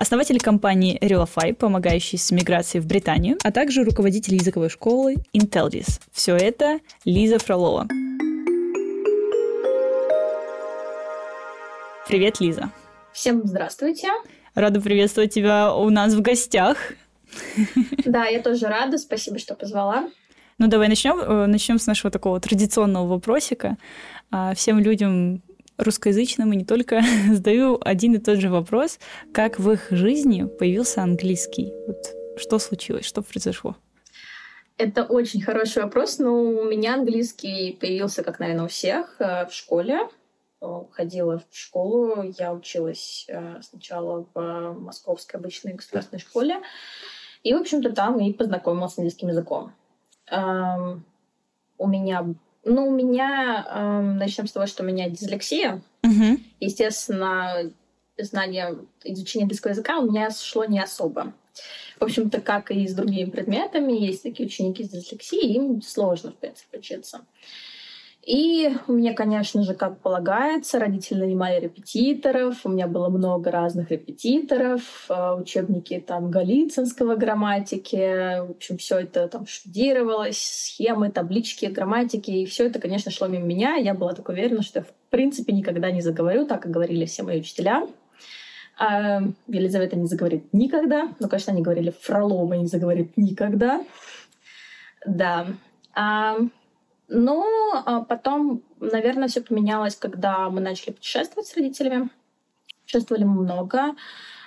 основатель компании Relafy, помогающий с миграцией в Британию, а также руководитель языковой школы Intellis. Все это Лиза Фролова. Привет, Лиза. Всем здравствуйте. Рада приветствовать тебя у нас в гостях. Да, я тоже рада. Спасибо, что позвала. Ну, давай начнем. Э, начнем с нашего такого традиционного вопросика. А, всем людям русскоязычным и не только задаю один и тот же вопрос. Как в их жизни появился английский? Вот что случилось? Что произошло? Это очень хороший вопрос. Но у меня английский появился, как, наверное, у всех, э, в школе. Э, ходила в школу. Я училась э, сначала в Московской обычной государственной школе. И, в общем-то, там и познакомилась с английским языком. Эм, у меня, ну, у меня, эм, начнем с того, что у меня дислексия. Угу. Естественно, знание, изучение английского языка у меня шло не особо. В общем-то, как и с другими предметами, есть такие ученики с дислексией, им сложно, в принципе, учиться. И у меня, конечно же, как полагается, родители нанимали репетиторов. У меня было много разных репетиторов, э, учебники там галицинского грамматики. В общем, все это там штудировалось, схемы, таблички, грамматики. И все это, конечно, шло мимо меня. Я была так уверена, что я, в принципе, никогда не заговорю, так как говорили все мои учителя. А Елизавета не заговорит никогда. Ну, конечно, они говорили, Фролова не заговорит никогда. Да. А ну, а потом, наверное, все поменялось, когда мы начали путешествовать с родителями. Путешествовали много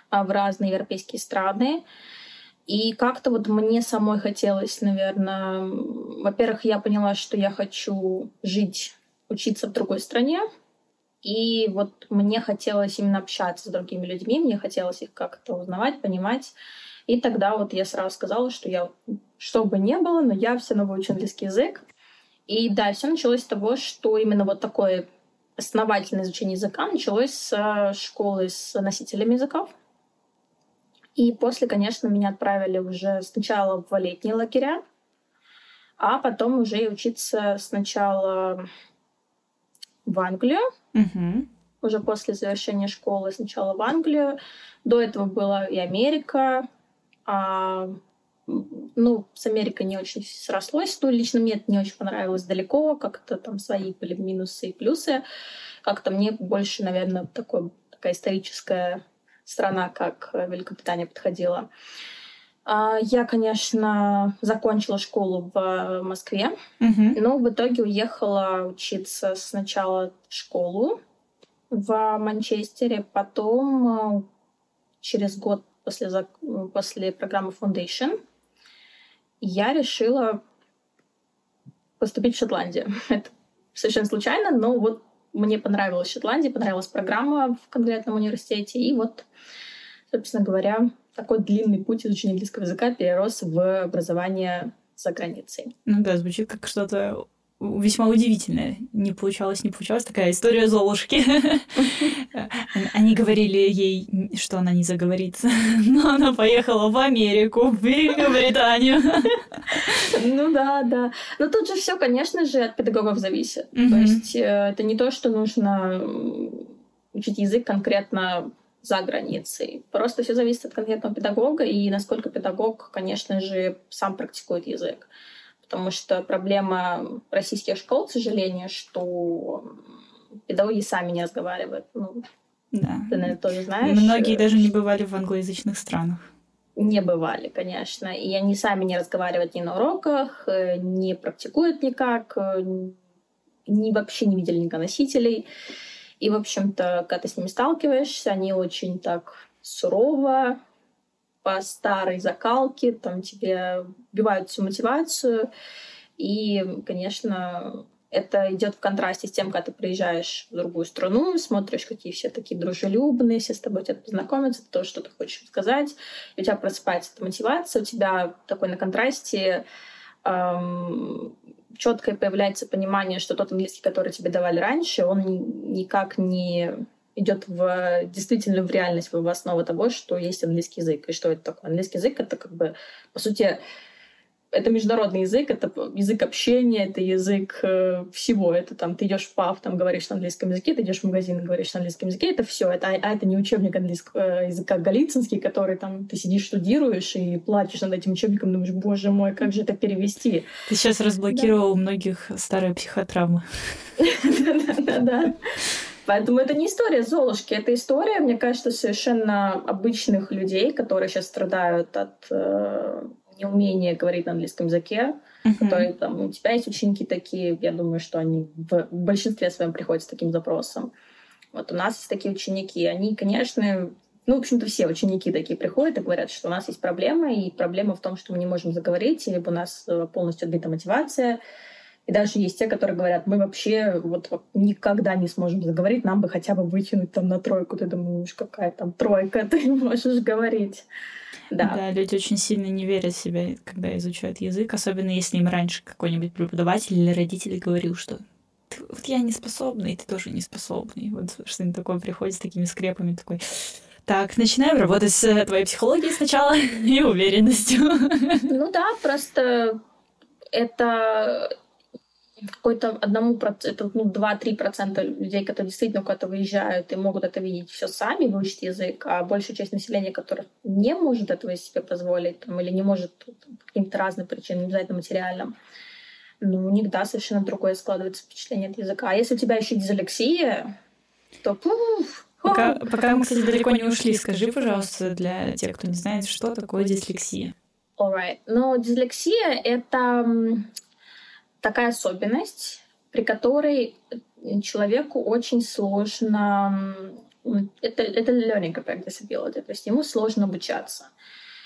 а, в разные европейские страны. И как-то вот мне самой хотелось, наверное, во-первых, я поняла, что я хочу жить, учиться в другой стране. И вот мне хотелось именно общаться с другими людьми, мне хотелось их как-то узнавать, понимать. И тогда вот я сразу сказала, что я, что бы ни было, но я все равно выучу английский язык. И да, все началось с того, что именно вот такое основательное изучение языка началось с э, школы с носителями языков. И после, конечно, меня отправили уже сначала в летние лагеря, а потом уже учиться сначала в Англию, угу. уже после завершения школы сначала в Англию. До этого была и Америка, а ну, с Америкой не очень срослось. Ну, лично мне это не очень понравилось далеко. Как-то там свои были минусы и плюсы. Как-то мне больше, наверное, такой, такая историческая страна, как Великобритания, подходила. А, я, конечно, закончила школу в Москве, uh но в итоге уехала учиться сначала в школу в Манчестере, потом э, через год после, после программы Foundation я решила поступить в Шотландию. Это совершенно случайно, но вот мне понравилась Шотландия, понравилась программа в конкретном университете, и вот, собственно говоря, такой длинный путь изучения английского языка перерос в образование за границей. Ну да, звучит как что-то весьма удивительная. Не получалось, не получалось. Такая история Золушки. Они говорили ей, что она не заговорится, но она поехала в Америку, в Великобританию. Ну да, да. Но тут же все, конечно же, от педагогов зависит. То есть э, это не то, что нужно учить язык конкретно за границей. Просто все зависит от конкретного педагога и насколько педагог, конечно же, сам практикует язык потому что проблема российских школ, к сожалению, что педагоги сами не разговаривают. Ну, да. Ты, наверное, тоже знаешь. Многие даже не бывали в англоязычных странах. Не бывали, конечно. И они сами не разговаривают ни на уроках, э, не практикуют никак, э, ни вообще не видели носителей. И, в общем-то, когда ты с ними сталкиваешься, они очень так сурово, по старой закалке, там тебе убивают всю мотивацию. И, конечно, это идет в контрасте с тем, когда ты приезжаешь в другую страну, смотришь, какие все такие дружелюбные, все с тобой хотят познакомиться, то, что ты хочешь сказать, и у тебя просыпается эта мотивация, у тебя такой на контрасте эм, четкое появляется понимание, что тот английский, который тебе давали раньше, он никак не идет в действительно в реальность, в основу того, что есть английский язык. И что это такое? Английский язык — это как бы, по сути, это международный язык, это язык общения, это язык э, всего. Это там ты идешь в паб, там говоришь на английском языке, ты идешь в магазин, говоришь на английском языке, это все. Это, а это не учебник английского э, языка галицинский, который там ты сидишь, штудируешь и плачешь над этим учебником, думаешь, боже мой, как же это перевести? Ты сейчас разблокировал у многих старые психотравмы. Да-да-да. Поэтому это не история Золушки, это история, мне кажется, совершенно обычных людей, которые сейчас страдают от э, неумение говорить на английском языке, uh-huh. которые там, у тебя есть ученики такие, я думаю, что они в большинстве своем приходят с таким запросом. Вот у нас есть такие ученики, они, конечно, ну, в общем-то, все ученики такие приходят и говорят, что у нас есть проблема, и проблема в том, что мы не можем заговорить, либо у нас э, полностью отбита мотивация. И даже есть те, которые говорят, мы вообще вот никогда не сможем заговорить, нам бы хотя бы вытянуть там на тройку. Ты думаешь, какая там тройка, ты можешь говорить. Да. да, люди очень сильно не верят в себя, когда изучают язык, особенно если им раньше какой-нибудь преподаватель или родитель говорил, что вот я не способный, ты тоже не способный. Вот что-нибудь такое приходит с такими скрепами, такой... Так, начинаем работать с твоей психологией сначала и уверенностью. Ну да, просто это какой-то одному это ну, 2-3% людей, которые действительно куда-то выезжают и могут это видеть все сами, выучить язык, а большая часть населения, которая не может этого себе позволить там, или не может по каким-то разным причинам, не обязательно материальным, ну, у них, да, совершенно другое складывается впечатление от языка. А если у тебя еще дизлексия, то пуф, Пока, пока мы, кстати, далеко не ушли, скажи, пожалуйста, для тех, кто не знает, что такое дислексия. Alright. Ну, дислексия — это такая особенность, при которой человеку очень сложно... Это, это learning capacity disability, то есть ему сложно обучаться.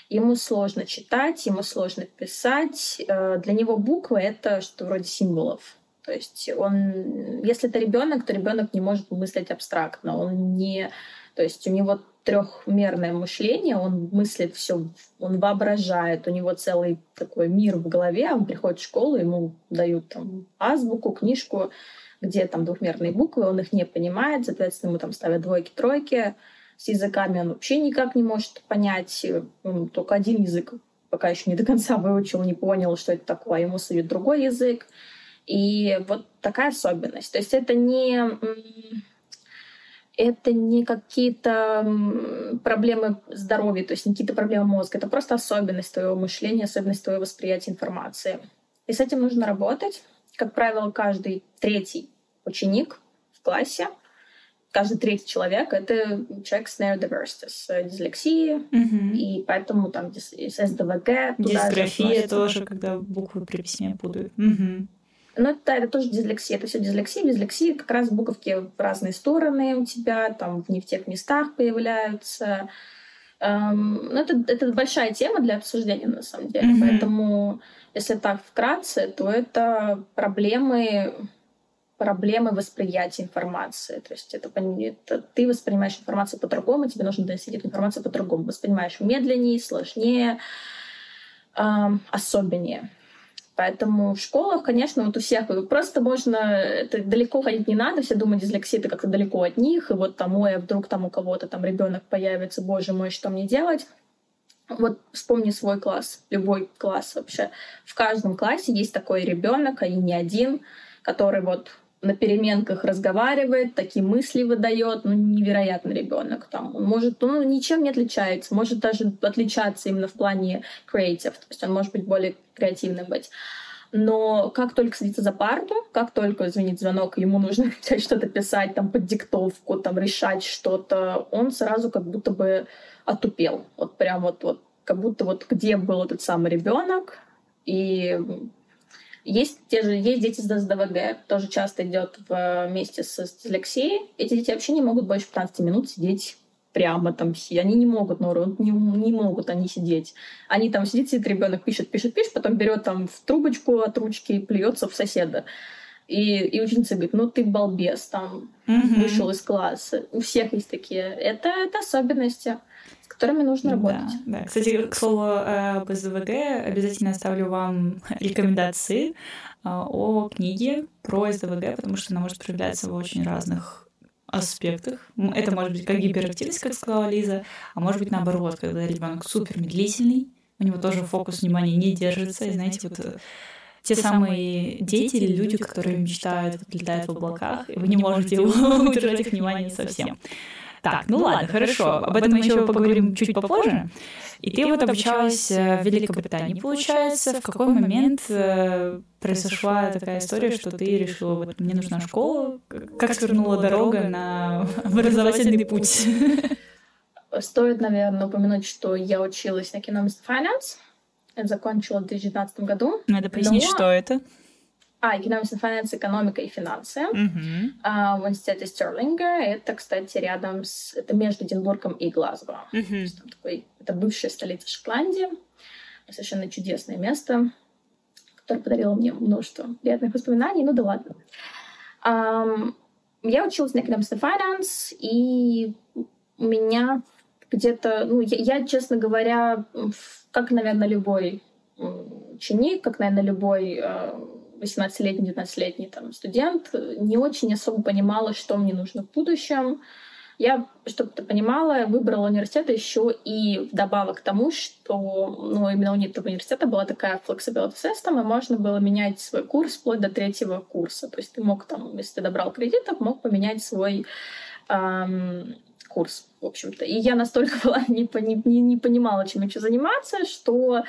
Ему сложно читать, ему сложно писать. Э, для него буквы — это что вроде символов. То есть он, если это ребенок, то ребенок не может мыслить абстрактно. Он не, то есть у него трехмерное мышление, он мыслит все, он воображает, у него целый такой мир в голове, он приходит в школу, ему дают там азбуку, книжку, где там двухмерные буквы, он их не понимает, соответственно, ему там ставят двойки, тройки, с языками он вообще никак не может понять, он только один язык пока еще не до конца выучил, не понял, что это такое, ему суют другой язык. И вот такая особенность. То есть это не это не какие-то проблемы здоровья, то есть не какие-то проблемы мозга, это просто особенность твоего мышления, особенность твоего восприятия информации. И с этим нужно работать. Как правило, каждый третий ученик в классе, каждый третий человек — это человек с neurodiversity, с дислексией, mm-hmm. и поэтому там с СДВГ. Дисграфия тоже, когда буквы при письме путают. Mm-hmm. Но это, это тоже дислексия. Это все дислексия. Дислексия как раз буковки в разные стороны у тебя, там не в тех местах появляются. Эм, ну, это, это большая тема для обсуждения, на самом деле. Mm-hmm. Поэтому, если так вкратце, то это проблемы проблемы восприятия информации. То есть это, это ты воспринимаешь информацию по-другому, тебе нужно доносить эту информацию по-другому. Воспринимаешь медленнее, сложнее, эм, особеннее. Поэтому в школах, конечно, вот у всех просто можно, это далеко ходить не надо, все думают, дислексия это как-то далеко от них, и вот там, ой, а вдруг там у кого-то там ребенок появится, боже мой, что мне делать? Вот вспомни свой класс, любой класс вообще. В каждом классе есть такой ребенок, а и не один, который вот на переменках разговаривает, такие мысли выдает, ну, невероятный ребенок там. Он может, ну, ничем не отличается, может даже отличаться именно в плане creative, то есть он может быть более креативным быть. Но как только садится за парту, как только звонит звонок, ему нужно начать что-то писать, там, под диктовку, там, решать что-то, он сразу как будто бы отупел. Вот прям вот, вот как будто вот где был этот самый ребенок, и есть те же есть дети с ДСДВГ, тоже часто идет вместе с, с дислексией. Эти дети вообще не могут больше 15 минут сидеть прямо там Они не могут на уровне, не, не могут они сидеть. Они там сидит, сидит ребенок, пишет, пишет, пишет, потом берет там в трубочку от ручки и плюется в соседа. И, и ученица говорит, ну ты балбес, там, mm-hmm. вышел из класса. У всех есть такие. Это, это особенности которыми нужно работать. Да, да. Кстати, к слову об СДВГ, обязательно оставлю вам рекомендации а, о книге про СДВГ, потому что она может проявляться в очень разных аспектах. Это может быть как гиперактивность, как сказала Лиза, а может быть наоборот, когда ребенок супер медлительный, у него тоже фокус внимания не держится. И знаете, вот э, те самые дети или люди, которые мечтают, вот, летают в облаках, и вы не можете удержать их внимание совсем. Так, ну ладно, хорошо. Об этом мы еще поговорим чуть попозже. И ты вот обучалась в Великобритании, получается. В какой момент э, произошла такая история, что ты решила, вот мне нужна школа? Как свернула дорога на образовательный путь? Стоит, наверное, упомянуть, что я училась на Economics Finance. Закончила в 2019 году. Надо пояснить, но... что это. А, Economics and Finance, экономика и финансы uh-huh. а, в университете Стерлинга. Это, кстати, рядом с... Это между Эдинбургом и Глазго. Uh-huh. такой, это бывшая столица Шотландии. Совершенно чудесное место, которое подарило мне множество приятных воспоминаний. Ну да ладно. Um, я училась на Economics and Finance, и у меня где-то... Ну, я, я, честно говоря, как, наверное, любой ученик, как, наверное, любой 18-летний, 19-летний там, студент, не очень особо понимала, что мне нужно в будущем. Я, чтобы ты понимала, выбрала университет еще и вдобавок к тому, что ну, именно у этого университета была такая flexibility system, и можно было менять свой курс вплоть до третьего курса. То есть ты мог там, если ты добрал кредитов, мог поменять свой эм, курс, в общем-то. И я настолько была не, не, не понимала, чем хочу заниматься, что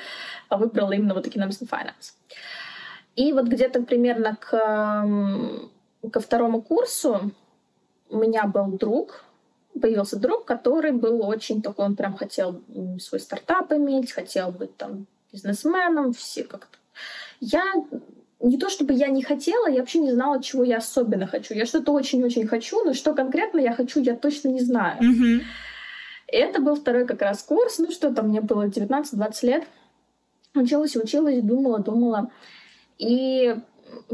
выбрала именно вот Economics and Finance. И вот где-то примерно к, ко второму курсу у меня был друг, появился друг, который был очень такой, он прям хотел свой стартап иметь, хотел быть там бизнесменом, все как-то. Я не то чтобы я не хотела, я вообще не знала, чего я особенно хочу. Я что-то очень-очень хочу, но что конкретно я хочу, я точно не знаю. Mm-hmm. Это был второй как раз курс, ну что там, мне было 19-20 лет. Училась, училась, думала, думала. И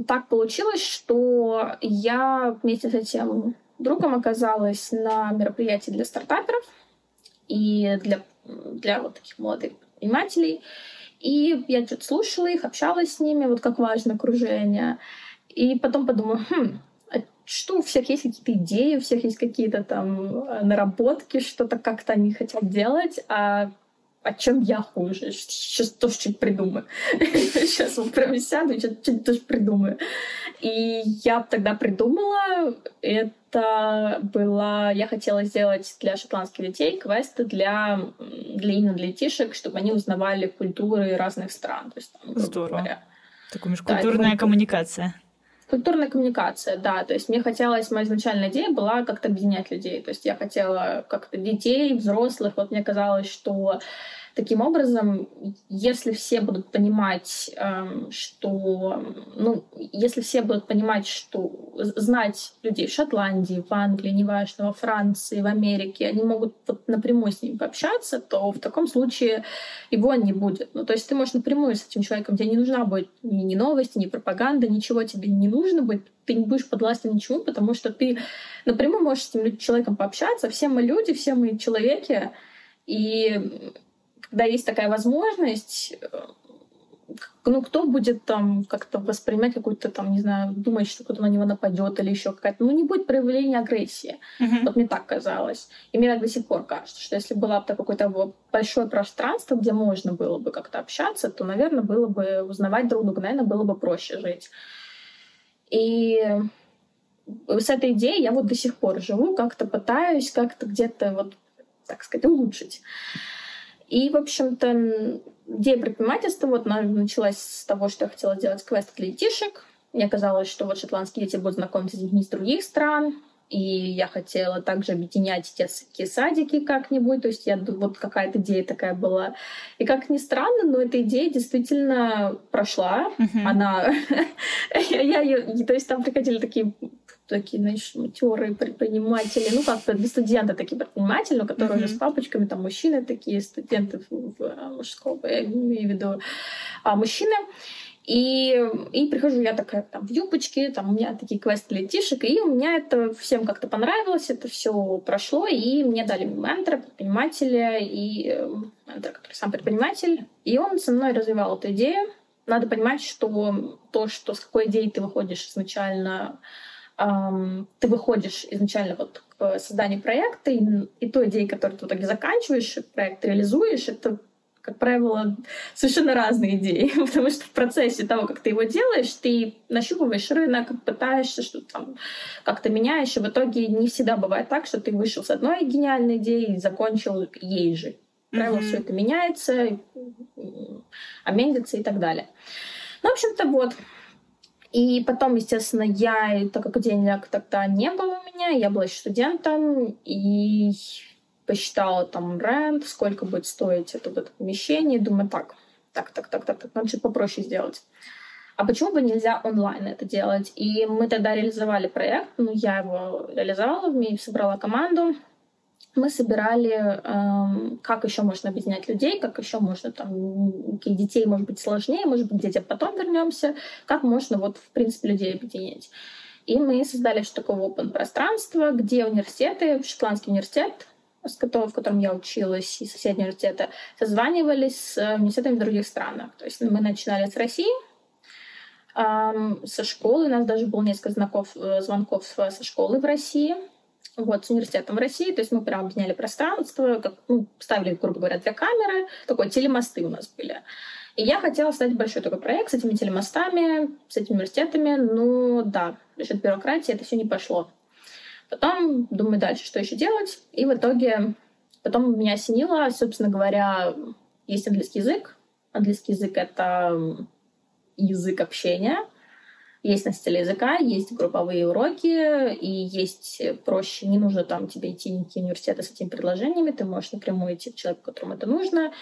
так получилось, что я вместе с этим другом оказалась на мероприятии для стартаперов и для, для вот таких молодых предпринимателей. И я что-то слушала их, общалась с ними, вот как важно окружение. И потом подумала, хм, а что у всех есть какие-то идеи, у всех есть какие-то там наработки, что-то как-то они хотят делать, а о чем я хуже. Сейчас тоже что-то придумаю. Сейчас вот прямо сяду и что-то тоже придумаю. И я тогда придумала, это была... Я хотела сделать для шотландских детей квесты для, для именно для детишек, чтобы они узнавали культуры разных стран. То есть, там, Здорово. Говоря. Такая межкультурная да, коммуникация. Культурная коммуникация, да. То есть мне хотелось, моя изначальная идея была как-то объединять людей. То есть я хотела как-то детей, взрослых. Вот мне казалось, что Таким образом, если все будут понимать, эм, что, ну, если все будут понимать, что знать людей в Шотландии, в Англии, неважно, во Франции, в Америке, они могут вот напрямую с ними пообщаться, то в таком случае его не будет. Ну, то есть ты можешь напрямую с этим человеком, тебе не нужна будет ни, ни новости, ни пропаганда, ничего тебе не нужно будет, ты не будешь подвластен ничему, потому что ты напрямую можешь с этим человеком пообщаться. Все мы люди, все мы человеки, и когда есть такая возможность, э, ну, кто будет там как-то воспринимать какую-то там, не знаю, думать, что кто-то на него нападет или еще какая-то, ну, не будет проявления агрессии. Uh-huh. Вот мне так казалось. И мне так до сих пор кажется, что если было бы какое-то большое пространство, где можно было бы как-то общаться, то, наверное, было бы узнавать друг друга, наверное, было бы проще жить. И с этой идеей я вот до сих пор живу, как-то пытаюсь как-то где-то вот, так сказать, улучшить. И, в общем-то, идея предпринимательства вот началась с того, что я хотела делать квест для детишек. Мне казалось, что вот шотландские дети будут знакомиться с детьми из других стран, и я хотела также объединять детские садики как-нибудь. То есть я, вот какая-то идея такая была. И как ни странно, но эта идея действительно прошла. Uh-huh. Она... я, я, то есть там приходили такие такие, знаешь, матерые предприниматели, ну, как-то для студента такие предприниматели, но которые mm-hmm. уже с папочками, там, мужчины такие, студенты в мужского, я имею в виду, а, мужчины. И, и прихожу я такая там в юбочке, там у меня такие квесты для детишек, и у меня это всем как-то понравилось, это все прошло, и мне дали ментора, предпринимателя, и э, ментор, который сам предприниматель, и он со мной развивал эту идею. Надо понимать, что то, что с какой идеей ты выходишь изначально ты выходишь изначально вот к созданию проекта, и, и той идеей, которую ты в итоге заканчиваешь, проект реализуешь, это как правило, совершенно разные идеи, потому что в процессе того, как ты его делаешь, ты нащупываешь рынок, пытаешься что-то там как-то меняешь, и в итоге не всегда бывает так, что ты вышел с одной гениальной идеей и закончил ей же. Как правило, mm-hmm. все это меняется, амендится и так далее. Ну, в общем-то, вот. И потом, естественно, я, так как денег тогда не было у меня, я была студентом, и посчитала там рент, сколько будет стоить это, это помещение, думаю, так, так, так, так, так, так, надо что-то попроще сделать. А почему бы нельзя онлайн это делать? И мы тогда реализовали проект, ну, я его реализовала, в собрала команду, мы собирали, эм, как еще можно объединять людей, как еще можно там детей, может быть, сложнее, может быть, детям потом вернемся, как можно вот, в принципе, людей объединить. И мы создали что такое open пространство, где университеты, Шотландский университет, в котором я училась, и соседние университеты, созванивались с э, университетами в других странах. То есть мы начинали с России, со школы. У нас даже было несколько знаков, э, звонков со школы в России, вот, с университетом в России. То есть мы прям объединяли пространство, как, ну, ставили, грубо говоря, две камеры. Такой телемосты у нас были. И я хотела создать большой такой проект с этими телемостами, с этими университетами. Ну да, за счет бюрократии это все не пошло. Потом думаю дальше, что еще делать. И в итоге потом меня осенило, собственно говоря, есть английский язык. Английский язык — это язык общения. Есть носители языка, есть групповые уроки, и есть проще, не нужно там тебе идти никакие университеты с этими предложениями, ты можешь напрямую идти к человеку, которому это нужно.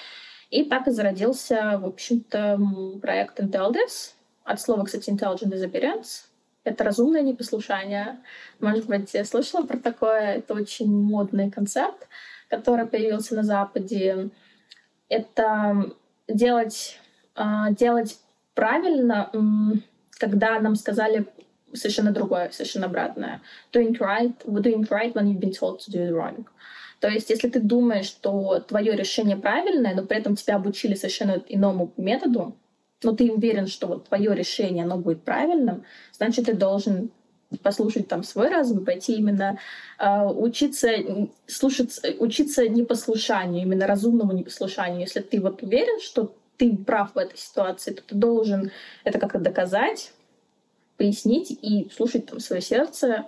И так и зародился, в общем-то, проект IntelDevs, от слова, кстати, Intelligent Disappearance, это разумное непослушание. Может быть, я слышала про такое. Это очень модный концепт, который появился на Западе. Это делать, а, делать правильно, когда нам сказали совершенно другое, совершенно обратное. Doing right, doing right when you've been told to do it wrong. То есть, если ты думаешь, что твое решение правильное, но при этом тебя обучили совершенно иному методу, но ты уверен, что вот твое решение, оно будет правильным, значит, ты должен послушать там свой разум, пойти именно э, учиться слушать, учиться непослушанию, именно разумному непослушанию. Если ты вот уверен, что ты прав в этой ситуации, то ты должен это как-то доказать, пояснить и слушать там свое сердце.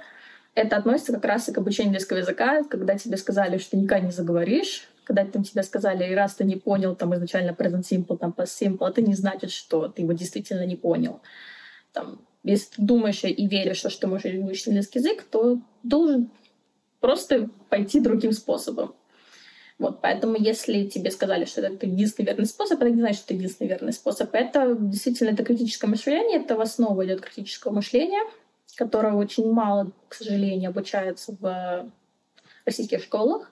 Это относится как раз и к обучению английского языка, когда тебе сказали, что никогда не заговоришь, когда там тебе сказали, и раз ты не понял там изначально present simple, там past simple, это не значит, что ты его действительно не понял. Там, если ты думаешь и веришь, что ты можешь выучить английский язык, то должен просто пойти другим способом. Вот, поэтому если тебе сказали, что это единственный верный способ, это не значит, что это единственный верный способ. Это действительно это критическое мышление, это в основу идет критического мышления, которого очень мало, к сожалению, обучается в российских школах.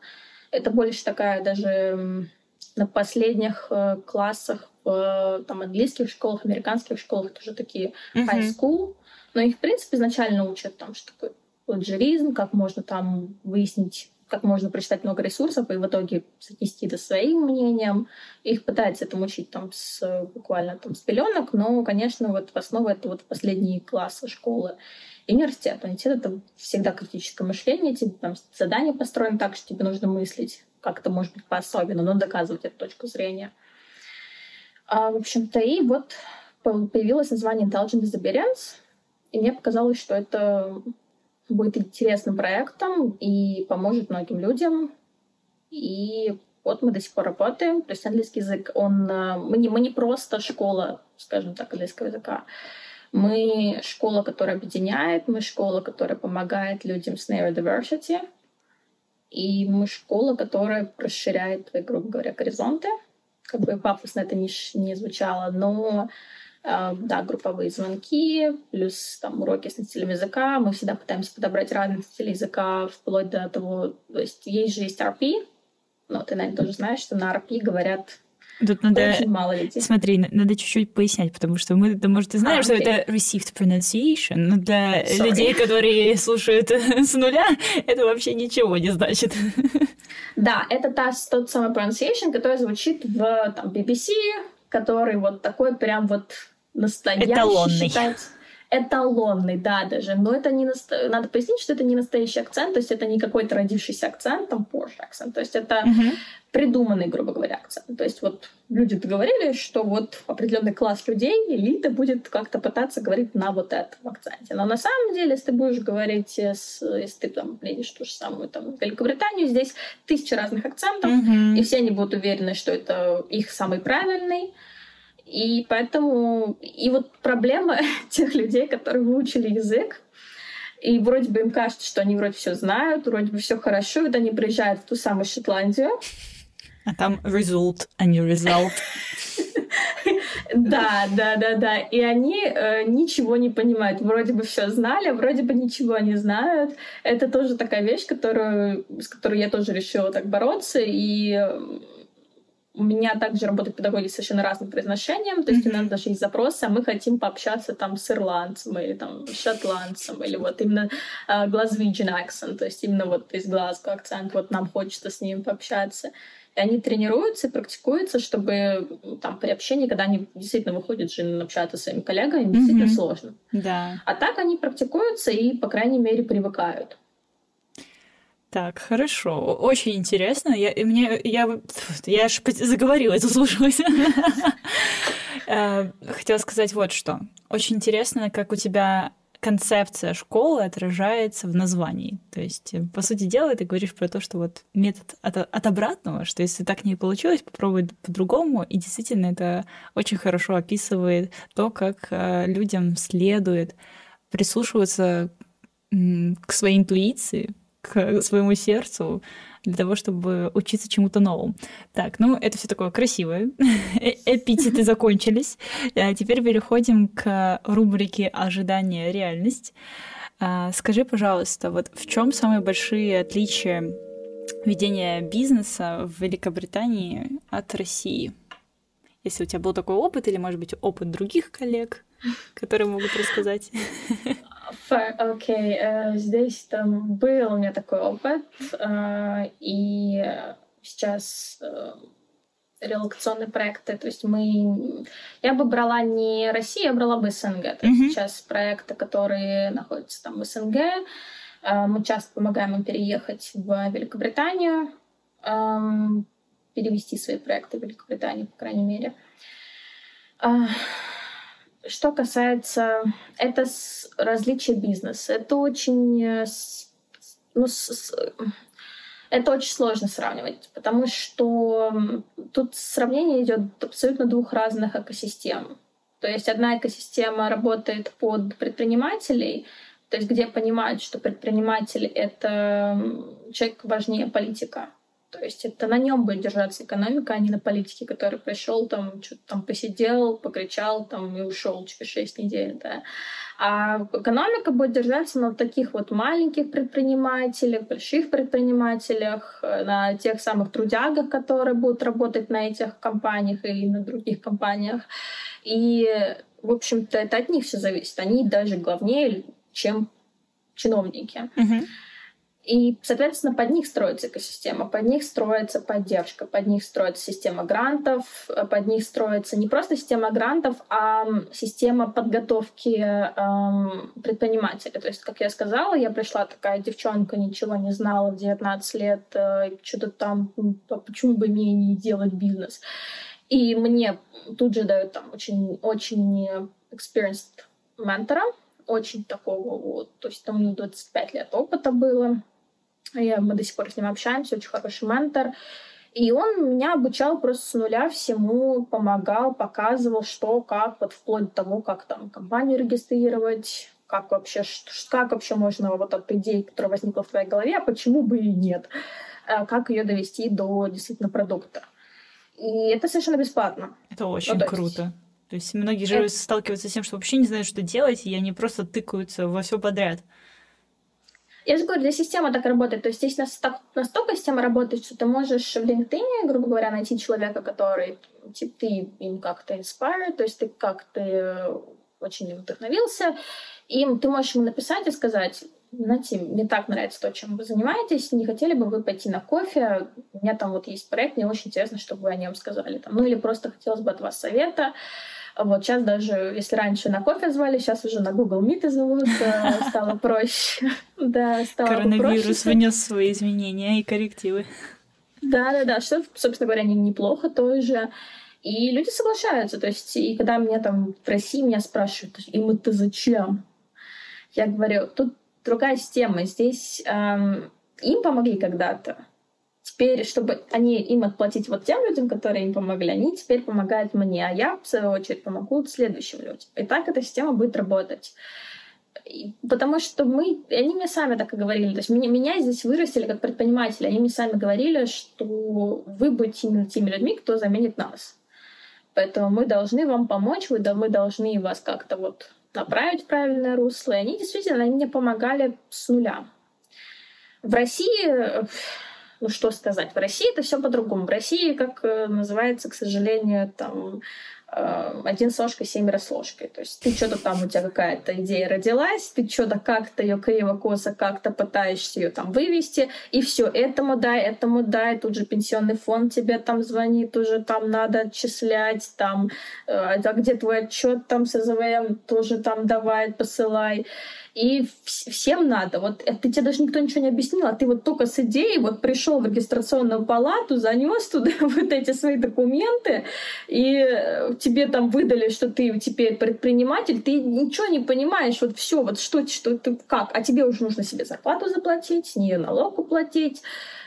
Это больше такая даже на последних э, классах в там, английских школах, американских школах тоже такие mm-hmm. high school. Но их, в принципе, изначально учат там, что такое планжеризм, как можно там выяснить как можно прочитать много ресурсов и в итоге соотнести это своим мнением. Их пытаются этому учить там с, буквально там с пеленок, но, конечно, вот в основу это вот последние классы школы и университет. Университет — это всегда критическое мышление, тебе там задание построено так, что тебе нужно мыслить как-то, может быть, по-особенному, но доказывать эту точку зрения. А, в общем-то, и вот появилось название Intelligent Disappearance, и мне показалось, что это будет интересным проектом и поможет многим людям. И вот мы до сих пор работаем. То есть английский язык, он... Э, мы не, мы не просто школа, скажем так, английского языка. Мы школа, которая объединяет, мы школа, которая помогает людям с neurodiversity, и мы школа, которая расширяет грубо говоря, горизонты. Как бы пафосно это не, не звучало, но да, групповые звонки, плюс там уроки с носителем языка. Мы всегда пытаемся подобрать разные носители языка, вплоть до того, то есть есть же есть RP, но ты, наверное, тоже знаешь, что на RP говорят Тут надо... Очень мало людей. Смотри, надо чуть-чуть пояснять, потому что мы, да, может, и знаем, а, что это received pronunciation, но для Sorry. людей, которые слушают с нуля, это вообще ничего не значит. Да, это та, тот самый pronunciation, который звучит в там, BBC, который вот такой прям вот настоящий Эталонный. считается эталонный, да, даже, но это не наста... надо пояснить, что это не настоящий акцент, то есть это не какой-то родившийся акцент, там Porsche акцент, то есть это uh-huh. придуманный, грубо говоря, акцент. То есть вот люди договорились, что вот определенный класс людей, элита будет как-то пытаться говорить на вот этом акценте. Но на самом деле, если ты будешь говорить, с, если ты там едешь ту же самую там Великобританию, здесь тысяча разных акцентов, uh-huh. и все они будут уверены, что это их самый правильный, и поэтому... И вот проблема тех людей, которые выучили язык, и вроде бы им кажется, что они вроде все знают, вроде бы все хорошо, вот они приезжают в ту самую Шотландию. А там result, а не result. Да, да, да, да. И они э, ничего не понимают. Вроде бы все знали, вроде бы ничего не знают. Это тоже такая вещь, которую, с которой я тоже решила так бороться. И у меня также работают педагоги с совершенно разным произношением, то есть mm-hmm. у нас даже есть запросы, а мы хотим пообщаться там с ирландцем или там шотландцем, или вот именно uh, Glaswegian accent, то есть именно вот из Глазго акцент, вот нам хочется с ним пообщаться. И они тренируются и практикуются, чтобы там при общении, когда они действительно выходят же общаться с своими коллегами, им mm-hmm. действительно сложно. Да. А так они практикуются и, по крайней мере, привыкают. Так, хорошо. Очень интересно. Я, мне, я, я аж заговорила, заслушалась. Э, хотела сказать вот что. Очень интересно, как у тебя концепция школы отражается в названии. То есть, э, по сути дела, ты говоришь про то, что вот метод от, от обратного, что если так не получилось, попробуй по-другому. И действительно, это очень хорошо описывает то, как э, людям следует прислушиваться к своей интуиции, к своему сердцу для того, чтобы учиться чему-то новому. Так, ну это все такое красивое. Эпитеты закончились. А теперь переходим к рубрике «Ожидание. Реальность». А, скажи, пожалуйста, вот в чем самые большие отличия ведения бизнеса в Великобритании от России? Если у тебя был такой опыт, или, может быть, опыт других коллег, которые могут рассказать. Окей, okay. uh, здесь там был у меня такой опыт, uh, и сейчас uh, релокационные проекты, то есть мы... Я бы брала не Россию, я брала бы СНГ. Mm-hmm. сейчас проекты, которые находятся там в СНГ, мы часто помогаем им переехать в Великобританию, um, перевести свои проекты в Великобританию, по крайней мере. Что касается... Это с различия бизнеса. Это очень... Э, ну, с, это очень сложно сравнивать, потому что тут сравнение идет абсолютно двух разных экосистем. То есть одна экосистема работает под предпринимателей, то есть где понимают, что предприниматель — это человек важнее политика. То есть это на нем будет держаться экономика, а не на политике, который пришел там, что-то там посидел, покричал там и ушел через 6 недель. Да. А экономика будет держаться на таких вот маленьких предпринимателях, больших предпринимателях, на тех самых трудягах, которые будут работать на этих компаниях или на других компаниях. И, в общем-то, это от них все зависит. Они даже главнее, чем чиновники. Uh-huh. И, соответственно, под них строится экосистема, под них строится поддержка, под них строится система грантов, под них строится не просто система грантов, а система подготовки эм, предпринимателя. То есть, как я сказала, я пришла такая девчонка, ничего не знала в 19 лет, э, что-то там, почему бы мне не делать бизнес. И мне тут же дают там очень, очень experienced ментора, очень такого вот, то есть там у него 25 лет опыта было, я, мы до сих пор с ним общаемся, очень хороший ментор. И он меня обучал просто с нуля всему, помогал, показывал, что, как, вот вплоть до того, как там компанию регистрировать, как вообще, как вообще можно вот от идеи, которая возникла в твоей голове, а почему бы и нет, э, как ее довести до действительно продукта. И это совершенно бесплатно. Это очень ну, то круто. Есть... То есть многие же это... сталкиваются с тем, что вообще не знают, что делать, и они просто тыкаются во все подряд. Я же говорю, для системы так работает. То есть здесь настолько система работает, что ты можешь в LinkedIn, грубо говоря, найти человека, который типа, ты им как-то inspire, то есть ты как-то очень вдохновился, и ты можешь ему написать и сказать, знаете, мне так нравится то, чем вы занимаетесь, не хотели бы вы пойти на кофе? У меня там вот есть проект, мне очень интересно, чтобы вы о нем сказали. Там. Ну или просто хотелось бы от вас совета. Вот сейчас даже, если раньше на кофе звали, сейчас уже на Google Meet зовут, э, стало проще. Да, стало Коронавирус внес свои изменения и коррективы. Да, да, да, что, собственно говоря, не, неплохо тоже. И люди соглашаются. То есть, и когда меня там в России меня спрашивают, им это зачем? Я говорю, тут другая система. Здесь эм, им помогли когда-то. Теперь, чтобы они им отплатить вот тем людям, которые им помогли, они теперь помогают мне, а я, в свою очередь, помогу следующим людям. И так эта система будет работать. Потому что мы, они мне сами так и говорили, то есть меня, меня здесь вырастили как предприниматели, они мне сами говорили, что вы будете именно теми людьми, кто заменит нас. Поэтому мы должны вам помочь, вы, да, мы должны вас как-то вот направить в правильное русло. И они действительно они мне помогали с нуля. В России, ну что сказать, в России это все по-другому. В России, как э, называется, к сожалению, там один с ложкой, семеро с ложкой. То есть ты что-то там, у тебя какая-то идея родилась, ты что-то как-то ее криво-косо как-то пытаешься ее там вывести, и все, этому дай, этому дай, тут же пенсионный фонд тебе там звонит, уже там надо отчислять, там, э, а где твой отчет там с СЗВМ, тоже там давай, посылай. И всем надо. Вот это тебе даже никто ничего не объяснил, а ты вот только с идеей вот пришел в регистрационную палату, занес туда вот эти свои документы, и э, тебе там выдали, что ты теперь предприниматель, ты ничего не понимаешь, вот все, вот что, что ты как, а тебе уже нужно себе зарплату заплатить, с нее налог уплатить,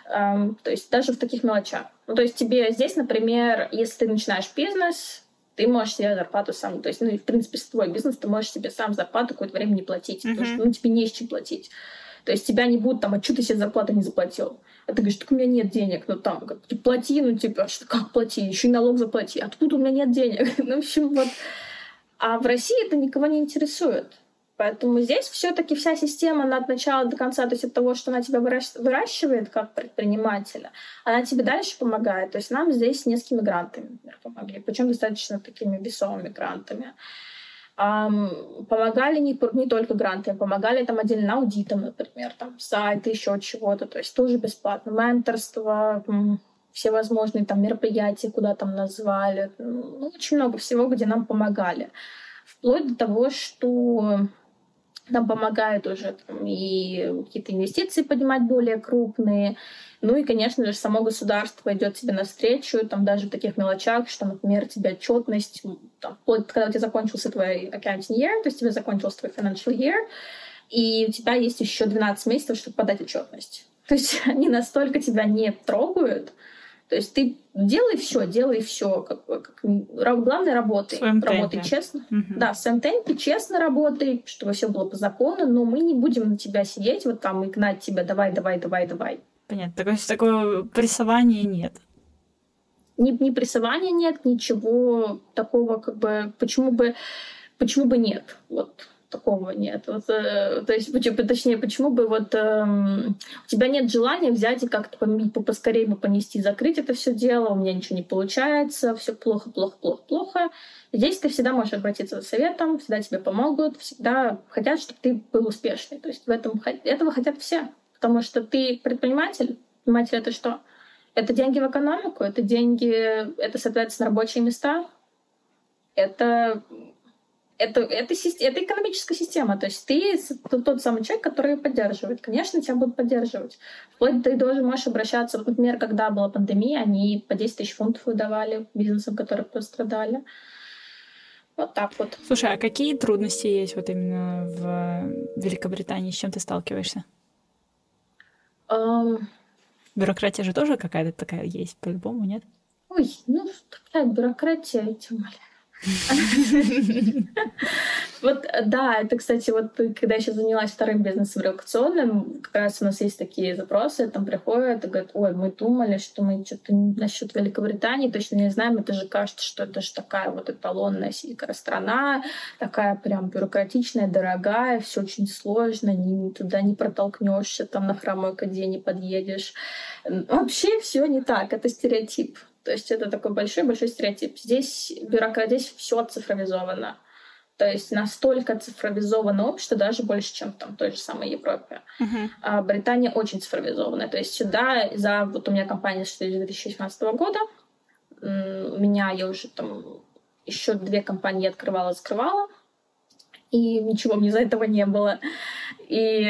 эм, то есть даже в таких мелочах. Ну, то есть тебе здесь, например, если ты начинаешь бизнес, ты можешь себе зарплату сам, то есть, ну, и, в принципе, с твой бизнес, ты можешь себе сам зарплату какое-то время не платить, mm-hmm. потому что, ну, тебе не с чем платить. То есть тебя не будут там, а что ты себе зарплату не заплатил? А ты говоришь, так у меня нет денег, ну там, как, ты плати, ну типа, что, как плати, еще и налог заплати, откуда у меня нет денег? ну, в общем, вот. А в России это никого не интересует. Поэтому здесь все-таки вся система от начала до конца, то есть от того, что она тебя выращивает как предпринимателя, она тебе дальше помогает. То есть нам здесь несколькими грантами например, помогли, причем достаточно такими весомыми грантами. Помогали не, не только гранты, помогали там отдельно аудитом, например, там сайты, еще чего-то, то есть тоже бесплатно, менторство, всевозможные там мероприятия, куда там назвали, ну, очень много всего, где нам помогали. Вплоть до того, что нам помогают уже там, и какие-то инвестиции поднимать более крупные. Ну и, конечно же, само государство идет тебе навстречу, там даже в таких мелочах, что, например, тебе отчетность, там, когда у тебя закончился твой accounting year, то есть тебе закончился твой financial year, и у тебя есть еще 12 месяцев, чтобы подать отчетность. То есть они настолько тебя не трогают, то есть ты делай все, делай все. Как, как, главное, работай. Работай честно. Угу. Да, в своем темпе честно работай, чтобы все было по закону, но мы не будем на тебя сидеть вот там и гнать тебя, давай, давай, давай, давай. Понятно. Такое, такое прессования нет. Ни, ни прессования нет, ничего такого, как бы, почему бы, почему бы нет. Вот такого нет. Вот, э, то есть, точнее, почему бы вот э, у тебя нет желания взять и как-то поскорее бы понести, закрыть это все дело, у меня ничего не получается, все плохо, плохо, плохо, плохо. Здесь ты всегда можешь обратиться за советом, всегда тебе помогут, всегда хотят, чтобы ты был успешный. То есть в этом этого хотят все, потому что ты предприниматель. Предприниматель это что? Это деньги в экономику, это деньги, это, соответственно, рабочие места, это это, это, это экономическая система. То есть ты тот самый человек, который поддерживает. Конечно, тебя будут поддерживать. Вплоть ты даже можешь обращаться. Например, когда была пандемия, они по 10 тысяч фунтов выдавали бизнесам, которые пострадали. Вот так вот. Слушай, а какие трудности есть вот именно в Великобритании? С чем ты сталкиваешься? Um... Бюрократия же тоже какая-то такая есть, по-любому, нет? Ой, ну такая бюрократия, тем более. Вот, да, это, кстати, вот когда я сейчас занялась вторым бизнесом релокационным, как раз у нас есть такие запросы, там приходят и говорят, ой, мы думали, что мы что-то насчет Великобритании точно не знаем, это же кажется, что это же такая вот эталонная страна, такая прям бюрократичная, дорогая, все очень сложно, ни, туда не протолкнешься, там на хромой коде не подъедешь. Вообще все не так, это стереотип. То есть это такой большой-большой стереотип. Здесь бюрократия, здесь все цифровизовано. То есть настолько цифровизованное общество, даже больше, чем там в той же самой Европе. Uh-huh. А Британия очень цифровизованная. То есть сюда за... Вот у меня компания с 2018 года. У меня я уже там еще две компании открывала, закрывала. И ничего мне за этого не было. И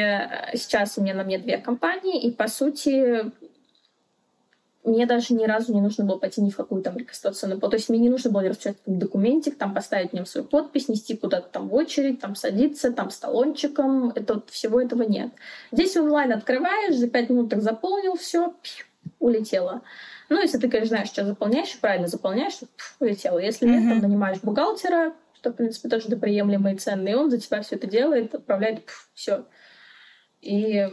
сейчас у меня на мне две компании. И, по сути, мне даже ни разу не нужно было пойти ни в какую там регистрационную... То есть мне не нужно было распечатать документик, там поставить в нем свою подпись, нести куда-то там в очередь, там садиться, там с талончиком. Это вот всего этого нет. Здесь онлайн открываешь, за пять минут так заполнил, все, улетело. Ну, если ты, конечно, знаешь, что заполняешь, правильно заполняешь, пф, улетело. Если нет, mm-hmm. там нанимаешь бухгалтера, что, в принципе, тоже цены, и он за тебя все это делает, отправляет, все. И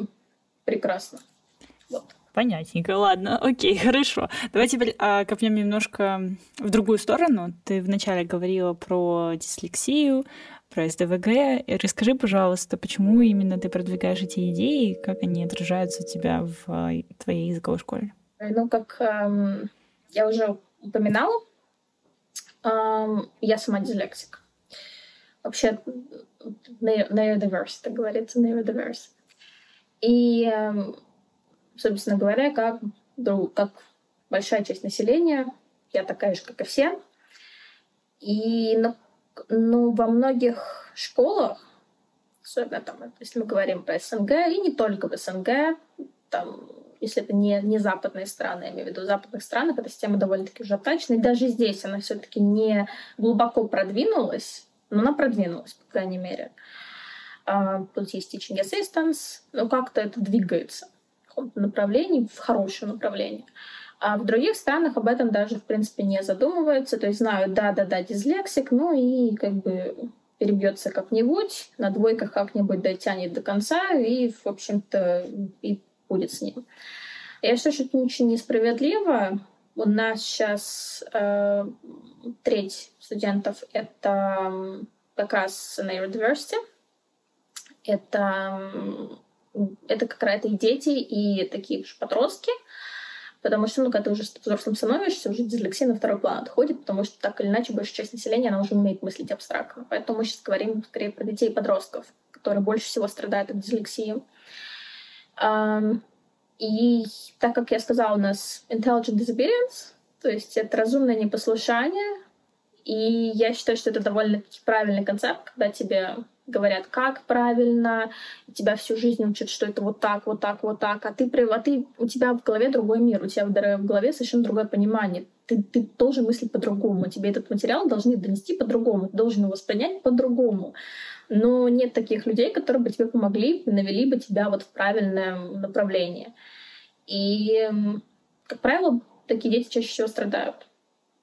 прекрасно. Вот. Понятненько, ладно, окей, хорошо. Давай теперь а, копнем немножко в другую сторону. Ты вначале говорила про дислексию, про СДВГ. Расскажи, пожалуйста, почему именно ты продвигаешь эти идеи, и как они отражаются у тебя в а, твоей языковой школе? Ну, как эм, я уже упоминала, эм, я сама дислексик. Вообще, neurodiverse, так говорится, neurodiverse. И эм, собственно говоря, как, как большая часть населения, я такая же, как и все. И ну, ну, во многих школах, особенно там, если мы говорим про СНГ, и не только в СНГ, там, если это не, не западные страны, я имею в виду западных странах, эта система довольно-таки уже. И даже здесь она все-таки не глубоко продвинулась, но она продвинулась, по крайней мере. Uh, тут есть teaching assistance, но как-то это двигается каком-то направлении, в хорошем направлении. А в других странах об этом даже, в принципе, не задумываются. То есть знают, да-да-да, дислексик, ну и как бы перебьется как-нибудь, на двойках как-нибудь дотянет до конца и, в общем-то, и будет с ним. Я считаю, что это очень несправедливо. У нас сейчас э, треть студентов — это как раз neurodiversity. Это это как раз и дети, и такие же подростки, потому что, ну, когда ты уже взрослым становишься, уже дислексия на второй план отходит, потому что так или иначе большая часть населения, она уже умеет мыслить абстрактно. Поэтому мы сейчас говорим скорее про детей и подростков, которые больше всего страдают от дислексии. И так как я сказала, у нас intelligent disobedience, то есть это разумное непослушание, и я считаю, что это довольно правильный концепт, когда тебе говорят, как правильно, тебя всю жизнь учат, что это вот так, вот так, вот так, а ты, а ты у тебя в голове другой мир, у тебя в голове совершенно другое понимание. Ты, ты должен мыслить по-другому, тебе этот материал должны донести по-другому, ты должен его воспринять по-другому. Но нет таких людей, которые бы тебе помогли, навели бы тебя вот в правильное направление. И, как правило, такие дети чаще всего страдают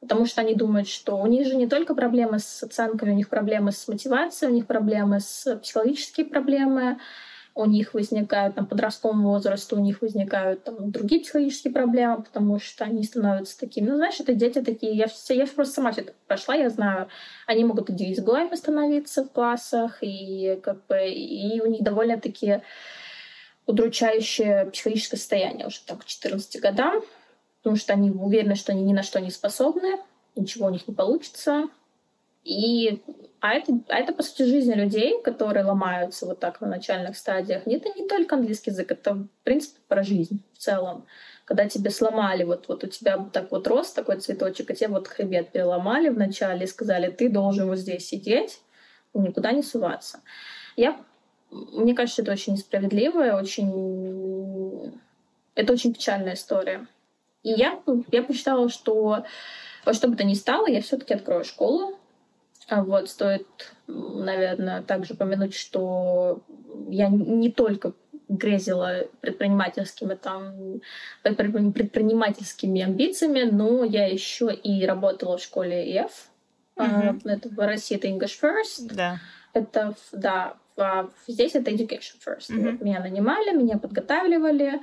потому что они думают, что у них же не только проблемы с оценками, у них проблемы с мотивацией, у них проблемы с психологические проблемы, у них возникают там подростковом возрасте, у них возникают там другие психологические проблемы, потому что они становятся такими. Ну, знаешь, это дети такие, я, все, я просто сама все это прошла, я знаю, они могут и изгоями становиться в классах, и как бы и у них довольно-таки удручающее психологическое состояние уже так к 14 годам потому что они уверены, что они ни на что не способны, ничего у них не получится. И, а, это, а это, по сути, жизнь людей, которые ломаются вот так на начальных стадиях. Это не только английский язык, это, в принципе, про жизнь в целом. Когда тебе сломали, вот, вот у тебя так вот рос такой цветочек, а тебе вот хребет переломали вначале и сказали, ты должен вот здесь сидеть и никуда не суваться. Я, мне кажется, это очень несправедливо, очень... Это очень печальная история. И я, я посчитала, что во что бы то ни стало, я все-таки открою школу. А вот, стоит, наверное, также помянуть, что я не только грезила предпринимательскими там предпринимательскими амбициями, но я еще и работала в школе ЕФ. Mm-hmm. Это в России это English First. Да. Это да, здесь это Education First. Mm-hmm. Вот меня нанимали, меня подготавливали.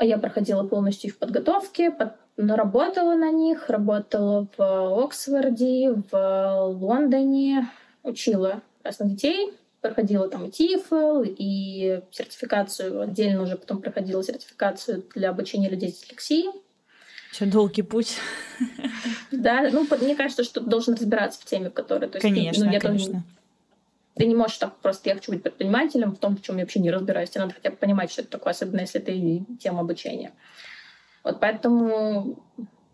Я проходила полностью их подготовки, под, работала на них, работала в Оксфорде, в Лондоне, учила разных детей, проходила там и TEFL, и сертификацию, отдельно уже потом проходила сертификацию для обучения людей с дислексией. Еще долгий путь. Да, ну, мне кажется, что должен разбираться в теме, в которой... То есть, конечно, ну, я конечно. Тоже ты не можешь так просто, я хочу быть предпринимателем в том, в чем я вообще не разбираюсь. Тебе надо хотя бы понимать, что это такое, особенно если ты тема обучения. Вот поэтому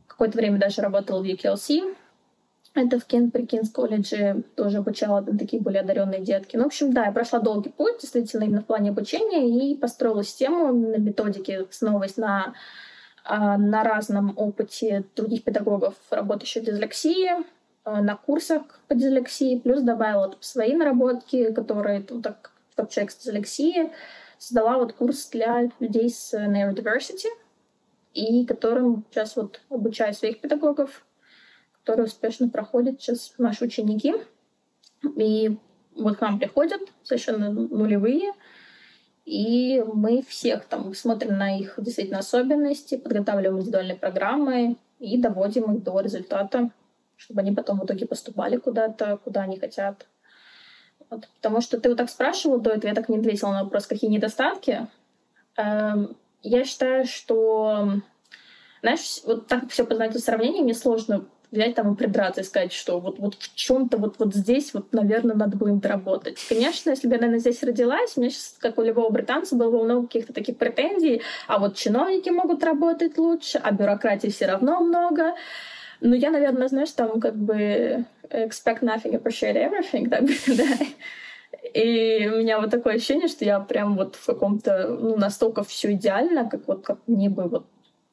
какое-то время даже работала в UKLC, это в Кен, при Кинс колледже тоже обучала, такие были одаренные детки. Ну, в общем, да, я прошла долгий путь, действительно, именно в плане обучения, и построила систему на методике, основываясь на, а, на разном опыте других педагогов, работающих в дислексии, на курсах по дислексии, плюс добавила вот свои наработки, которые, ну, так как человек с дислексией, создала вот курс для людей с neurodiversity, и которым сейчас вот обучаю своих педагогов, которые успешно проходят сейчас наши ученики. И вот к нам приходят совершенно нулевые, и мы всех там смотрим на их действительно особенности, подготавливаем индивидуальные программы и доводим их до результата, чтобы они потом в итоге поступали куда-то, куда они хотят. Вот, потому что ты вот так спрашивал до этого, я так не ответила на вопрос, какие недостатки. Эм, я считаю, что, знаешь, вот так все познать сравнение мне сложно взять там и придраться и сказать, что вот, вот в чем-то вот, вот здесь вот, наверное, надо было им доработать. Конечно, если бы я, наверное, здесь родилась, у меня сейчас, как у любого британца, было бы много каких-то таких претензий, а вот чиновники могут работать лучше, а бюрократии все равно много. Но я, наверное, знаешь, там как бы expect nothing, appreciate everything, так бы, да. И у меня вот такое ощущение, что я прям вот в каком-то, ну, настолько все идеально, как вот как мне бы вот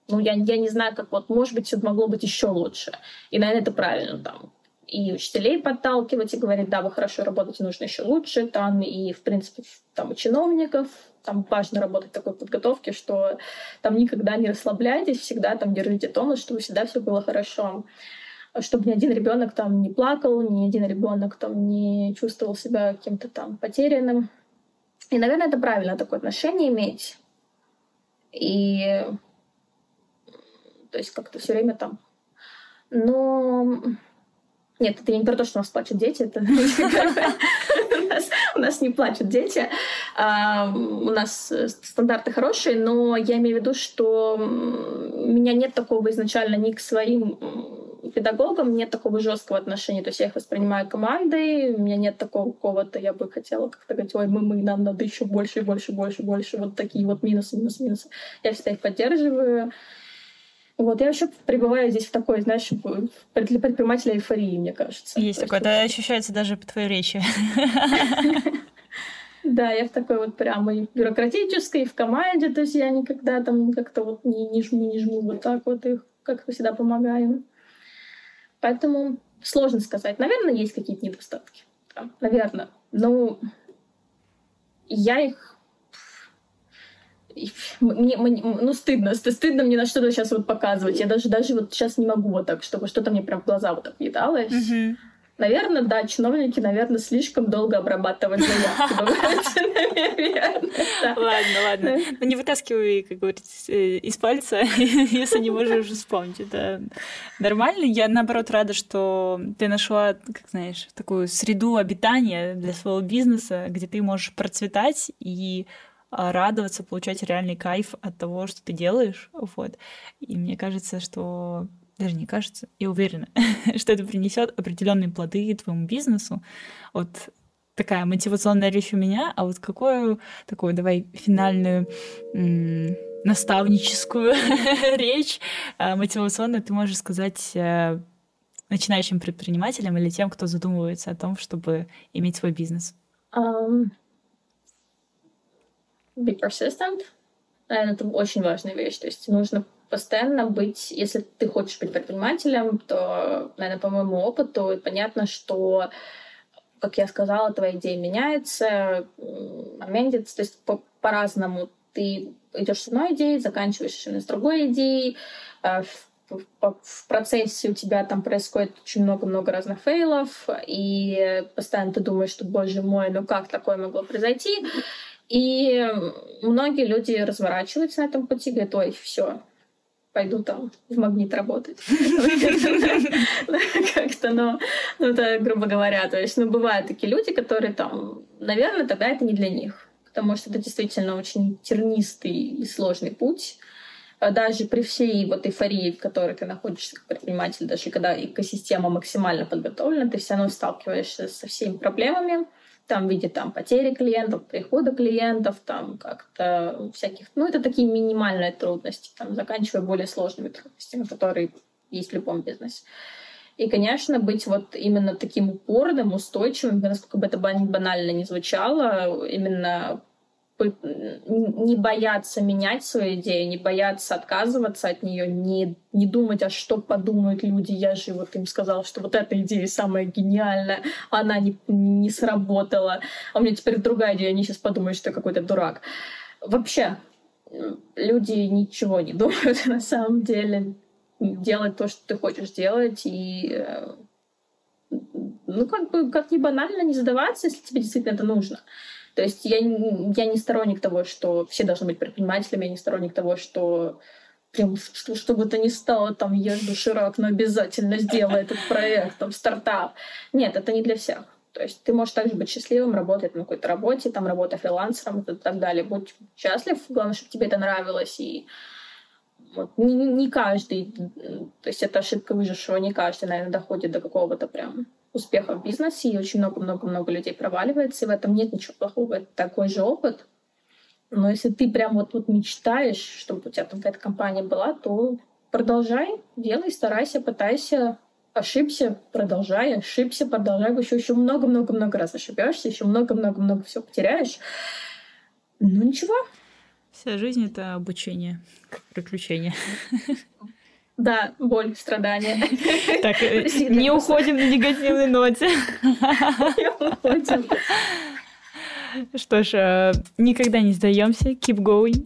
ну, я, я не знаю, как вот, может быть, все могло быть еще лучше. И, наверное, это правильно там. И учителей подталкивать и говорить, да, вы хорошо работаете, нужно еще лучше. Там и, в принципе, там и чиновников, там важно работать в такой подготовке, что там никогда не расслабляйтесь, всегда там держите тонус, чтобы всегда все было хорошо чтобы ни один ребенок там не плакал, ни один ребенок там не чувствовал себя каким-то там потерянным. И, наверное, это правильно такое отношение иметь. И то есть как-то все время там. Но нет, это не про то, что у нас плачут дети. Это у нас не плачут дети. А, у нас стандарты хорошие, но я имею в виду, что у меня нет такого изначально ни к своим педагогам, нет такого жесткого отношения. То есть я их воспринимаю командой, у меня нет такого какого-то, я бы хотела как-то говорить, ой, мы, мы, нам надо еще больше, больше, больше, больше, вот такие вот минусы, минусы, минусы. Я всегда их поддерживаю. Вот, я еще пребываю здесь в такой, знаешь, для предпринимателя эйфории, мне кажется. Есть такое, это ощущается даже по твоей речи. Да, я в такой вот прямо и бюрократической, и в команде, то есть я никогда там как-то вот не, не жму, не жму, вот так вот их как всегда помогаю. Поэтому сложно сказать. Наверное, есть какие-то недостатки. Да, наверное. Но я их мне, мне, ну, стыдно, стыдно мне на что-то сейчас вот показывать. Я даже, даже вот сейчас не могу вот так, чтобы что-то мне прям в глаза вот так въедалось. Mm-hmm. Наверное, да, чиновники, наверное, слишком долго обрабатывают заявки. Ладно, ладно. Но ну, не вытаскивай, как говорится, э, из пальца, если не можешь вспомнить. Это нормально. Я, наоборот, рада, что ты нашла, как знаешь, такую среду обитания для своего бизнеса, где ты можешь процветать и радоваться, получать реальный кайф от того, что ты делаешь. Вот. И мне кажется, что даже не кажется, я уверена, что это принесет определенные плоды твоему бизнесу. Вот такая мотивационная речь у меня, а вот какую такую, давай, финальную наставническую речь а, мотивационную ты можешь сказать э, начинающим предпринимателям или тем, кто задумывается о том, чтобы иметь свой бизнес? Be persistent. Наверное, это очень важная вещь. То есть нужно постоянно быть, если ты хочешь быть предпринимателем, то, наверное, по моему опыту, понятно, что, как я сказала, твоя идея меняется, амендится, то есть по- по-разному. Ты идешь с одной идеей, заканчиваешь с другой идеей, в, в процессе у тебя там происходит очень много-много разных фейлов, и постоянно ты думаешь, что, боже мой, ну как такое могло произойти? И многие люди разворачиваются на этом пути, говорят, ой, все, пойду там в магнит работать. Как-то, но, ну, это, грубо говоря, то есть, ну, бывают такие люди, которые там, наверное, тогда это не для них, потому что это действительно очень тернистый и сложный путь. А даже при всей вот эйфории, в которой ты находишься как предприниматель, даже когда экосистема максимально подготовлена, ты все равно сталкиваешься со всеми проблемами, там в виде там потери клиентов, прихода клиентов, там как-то всяких, ну это такие минимальные трудности, там заканчивая более сложными трудностями, которые есть в любом бизнесе. И, конечно, быть вот именно таким упорным, устойчивым, насколько бы это банально не звучало, именно не бояться менять свою идею, не бояться отказываться от нее, не, не думать, а что подумают люди, я же вот им сказала, что вот эта идея самая гениальная, она не, не сработала, а у меня теперь другая идея, они сейчас подумают, что я какой-то дурак. Вообще, люди ничего не думают на самом деле. Делать то, что ты хочешь делать, и э, ну, как бы, как не банально не задаваться, если тебе действительно это нужно. То есть я, я не сторонник того, что все должны быть предпринимателями, я не сторонник того, что прям что, что бы то ни стало, там, я жду Ширак, но обязательно сделай этот проект, там, стартап. Нет, это не для всех. То есть ты можешь также быть счастливым, работать на какой-то работе, там, работа фрилансером и так далее. Будь счастлив, главное, чтобы тебе это нравилось. И вот, не, не каждый, то есть это ошибка выжившего, не каждый, наверное, доходит до какого-то прям успеха в бизнесе, и очень много-много-много людей проваливается, и в этом нет ничего плохого, это такой же опыт. Но если ты прям вот, вот мечтаешь, чтобы у тебя там какая-то компания была, то продолжай, делай, старайся, пытайся, ошибся, продолжай, ошибся, продолжай, еще еще много-много-много раз ошибешься, еще много-много-много все потеряешь. Ну ничего. Вся жизнь это обучение, приключение. Да, боль, страдания. Так, э, не уходим на негативной ноте. Не уходим. Что ж, э, никогда не сдаемся, keep going.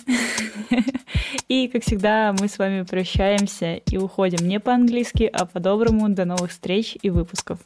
И, как всегда, мы с вами прощаемся и уходим не по-английски, а по-доброму. До новых встреч и выпусков.